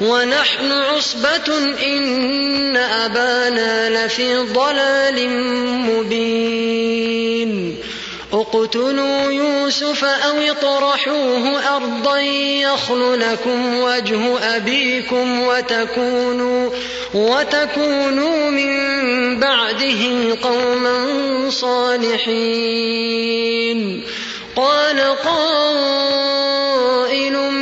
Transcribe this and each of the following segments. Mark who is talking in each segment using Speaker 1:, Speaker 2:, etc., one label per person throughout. Speaker 1: ونحن عصبة إن أبانا لفي ضلال مبين اقتلوا يوسف أو اطرحوه أرضا يخل لكم وجه أبيكم وتكونوا وتكونوا من بعده قوما صالحين قال قائل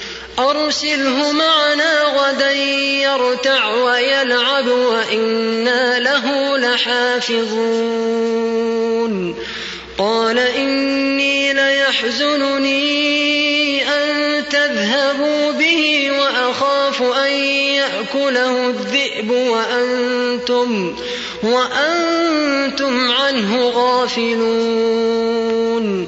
Speaker 1: أرسله معنا غدا يرتع ويلعب وإنا له لحافظون قال إني ليحزنني أن تذهبوا به وأخاف أن يأكله الذئب وأنتم وأنتم عنه غافلون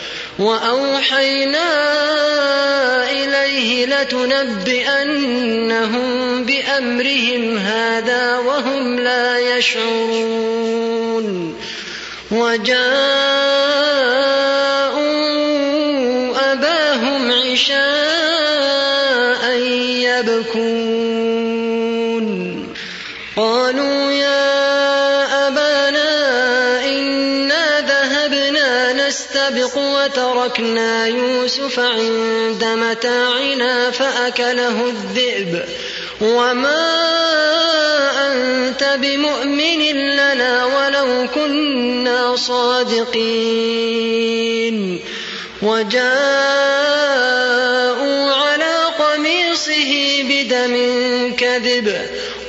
Speaker 1: وأوحينا إليه لتنبئنهم بأمرهم هذا وهم لا يشعرون وجاءوا أباهم عشاء يبكون قالوا تركنا يوسف عند متاعنا فأكله الذئب وما أنت بمؤمن لنا ولو كنا صادقين وجاءوا على قميصه بدم كذب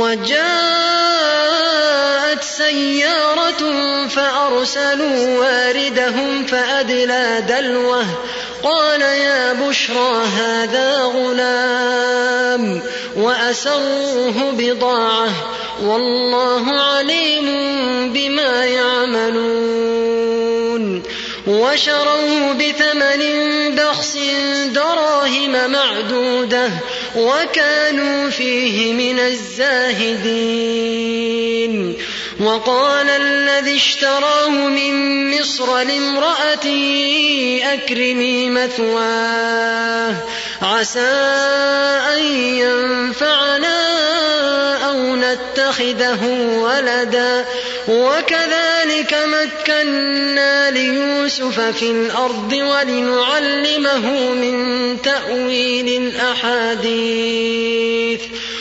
Speaker 1: وجاءت سيارة فأرسلوا واردهم فأدلى دلوه قال يا بشرى هذا غلام وأسروه بضاعة والله عليم بما يعملون وشروه بثمن بخس دراهم معدوده وكانوا فيه من الزاهدين وقال الذي اشتراه من مصر لامرأتي أكرمي مثواه عسى أن ينفعنا أو نتخذه ولدا وكذلك مكنا ليوسف في الأرض ولنعلمه من تأويل الأحاديث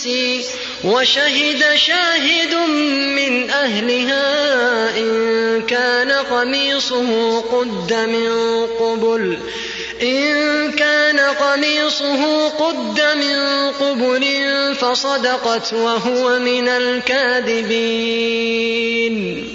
Speaker 1: نفسي وشهد شاهد من أهلها إن كان قميصه قد من قبل إن كان قميصه قد من قبل فصدقت وهو من الكاذبين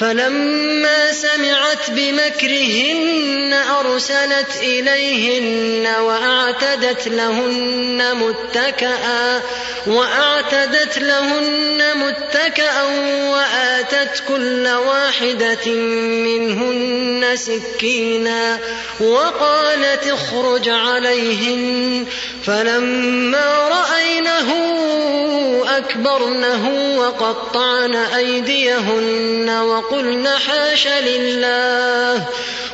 Speaker 1: فلما سمعت بمكرهن أرسلت إليهن وأعتدت لهن متكأ وأعتدت لهن متكأ وآتت كل واحدة منهن سكينا وقالت اخرج عليهن فلما رأينه أكبرنه وقطعن أيديهن وقلن حاش لله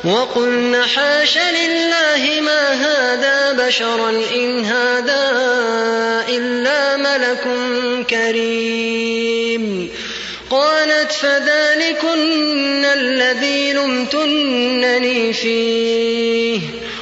Speaker 1: وقلن حاش لله ما هذا بشرا إن هذا إلا ملك كريم قالت فذلكن الذي لمتنني فيه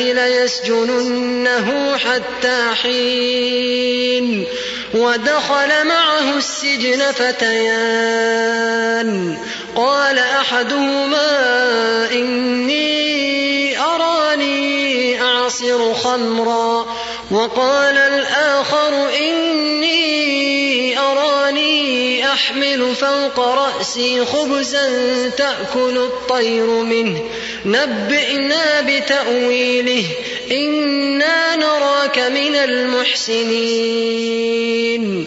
Speaker 1: ليسجننه حتى حين ودخل معه السجن فتيان قال احدهما اني اراني اعصر خمرا وقال الاخر اني تحمل فوق رأسي خبزا تأكل الطير منه نبئنا بتأويله إنا نراك من المحسنين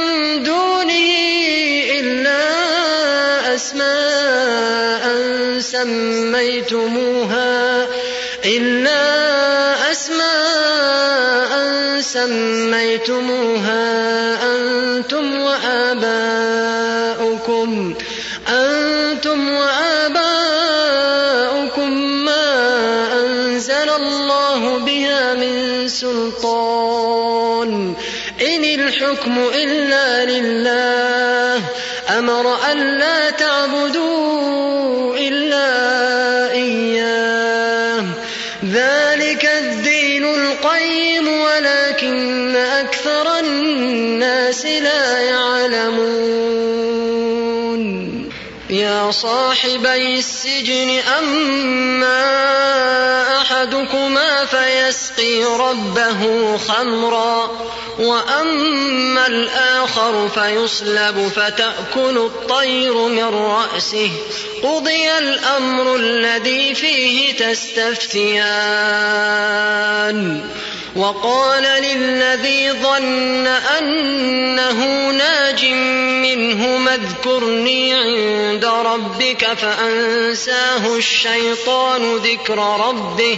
Speaker 1: سميتموها إلا أسماء سميتموها أنتم وآباؤكم أنتم وآباؤكم ما أنزل الله بها من سلطان إن الحكم إلا لله امر الا تعبدوا الا اياه ذلك الدين القيم ولكن اكثر الناس لا يعلمون يا صاحبي السجن اما احدكما فيسقي ربه خمرا وأما الآخر فيصلب فتأكل الطير من رأسه قضي الأمر الذي فيه تستفتيان وقال للذي ظن أنه ناج منهما اذكرني عند ربك فأنساه الشيطان ذكر ربه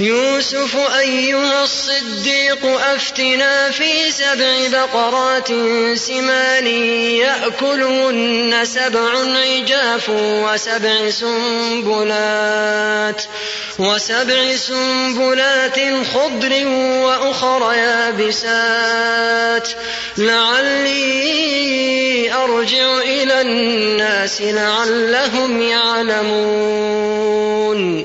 Speaker 1: يوسف أيها الصديق أفتنا في سبع بقرات سمان يأكلهن سبع عجاف وسبع سنبلات وسبع سنبلات خضر وأخر يابسات لعلي أرجع إلى الناس لعلهم يعلمون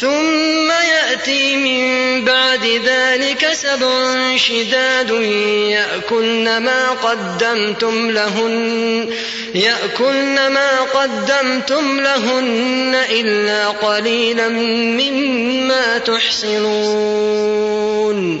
Speaker 1: ثم يأتي من بعد ذلك سبع شداد يأكلن ما قدمتم لهن يأكلن ما قدمتم لهن إلا قليلا مما تحصنون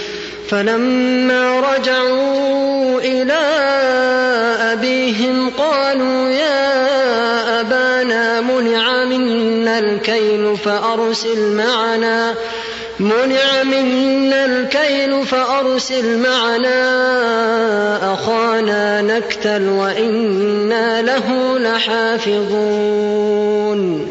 Speaker 1: فلما رجعوا إلى أبيهم قالوا يا أبانا منع منا الكيل فأرسل معنا منع منا الكيل فأرسل معنا أخانا نكتل وإنا له لحافظون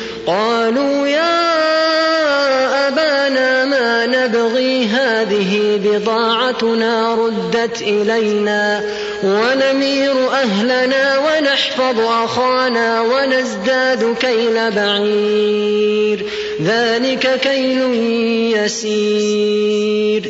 Speaker 1: قالوا يا أبانا ما نبغي هذه بضاعتنا ردت إلينا ونمير أهلنا ونحفظ أخانا ونزداد كيل بعير ذلك كيل يسير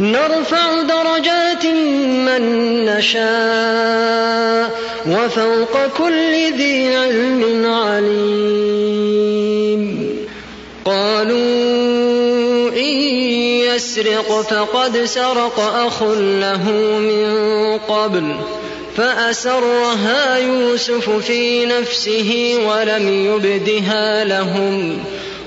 Speaker 1: نرفع درجات من نشاء وفوق كل ذي علم عليم قالوا إن يسرق فقد سرق أخ له من قبل فأسرها يوسف في نفسه ولم يبدها لهم ۖ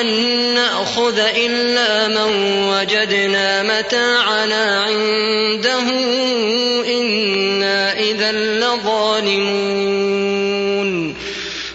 Speaker 1: أن نأخذ إلا من وجدنا متاعنا عنده إنا إذا لظالمون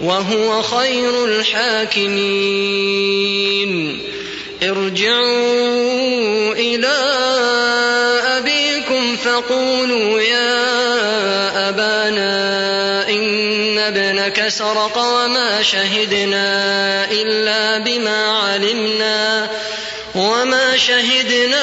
Speaker 1: وهو خير الحاكمين ارجعوا إلى أبيكم فقولوا يا أبانا إن ابنك سرق وما شهدنا إلا بما علمنا وما شهدنا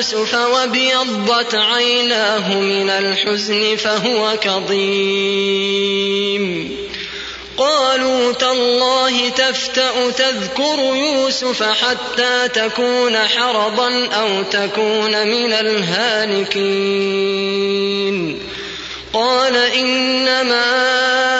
Speaker 1: يوسف وابيضت عيناه من الحزن فهو كظيم قالوا تالله تفتأ تذكر يوسف حتى تكون حرضا أو تكون من الهالكين قال إنما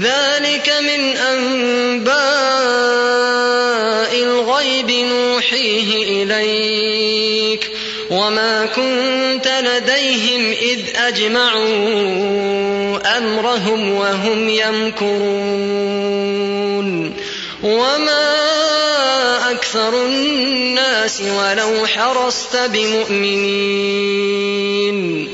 Speaker 1: ذلك من أنباء الغيب نوحيه إليك وما كنت لديهم إذ أجمعوا أمرهم وهم يمكرون وما أكثر الناس ولو حرصت بمؤمنين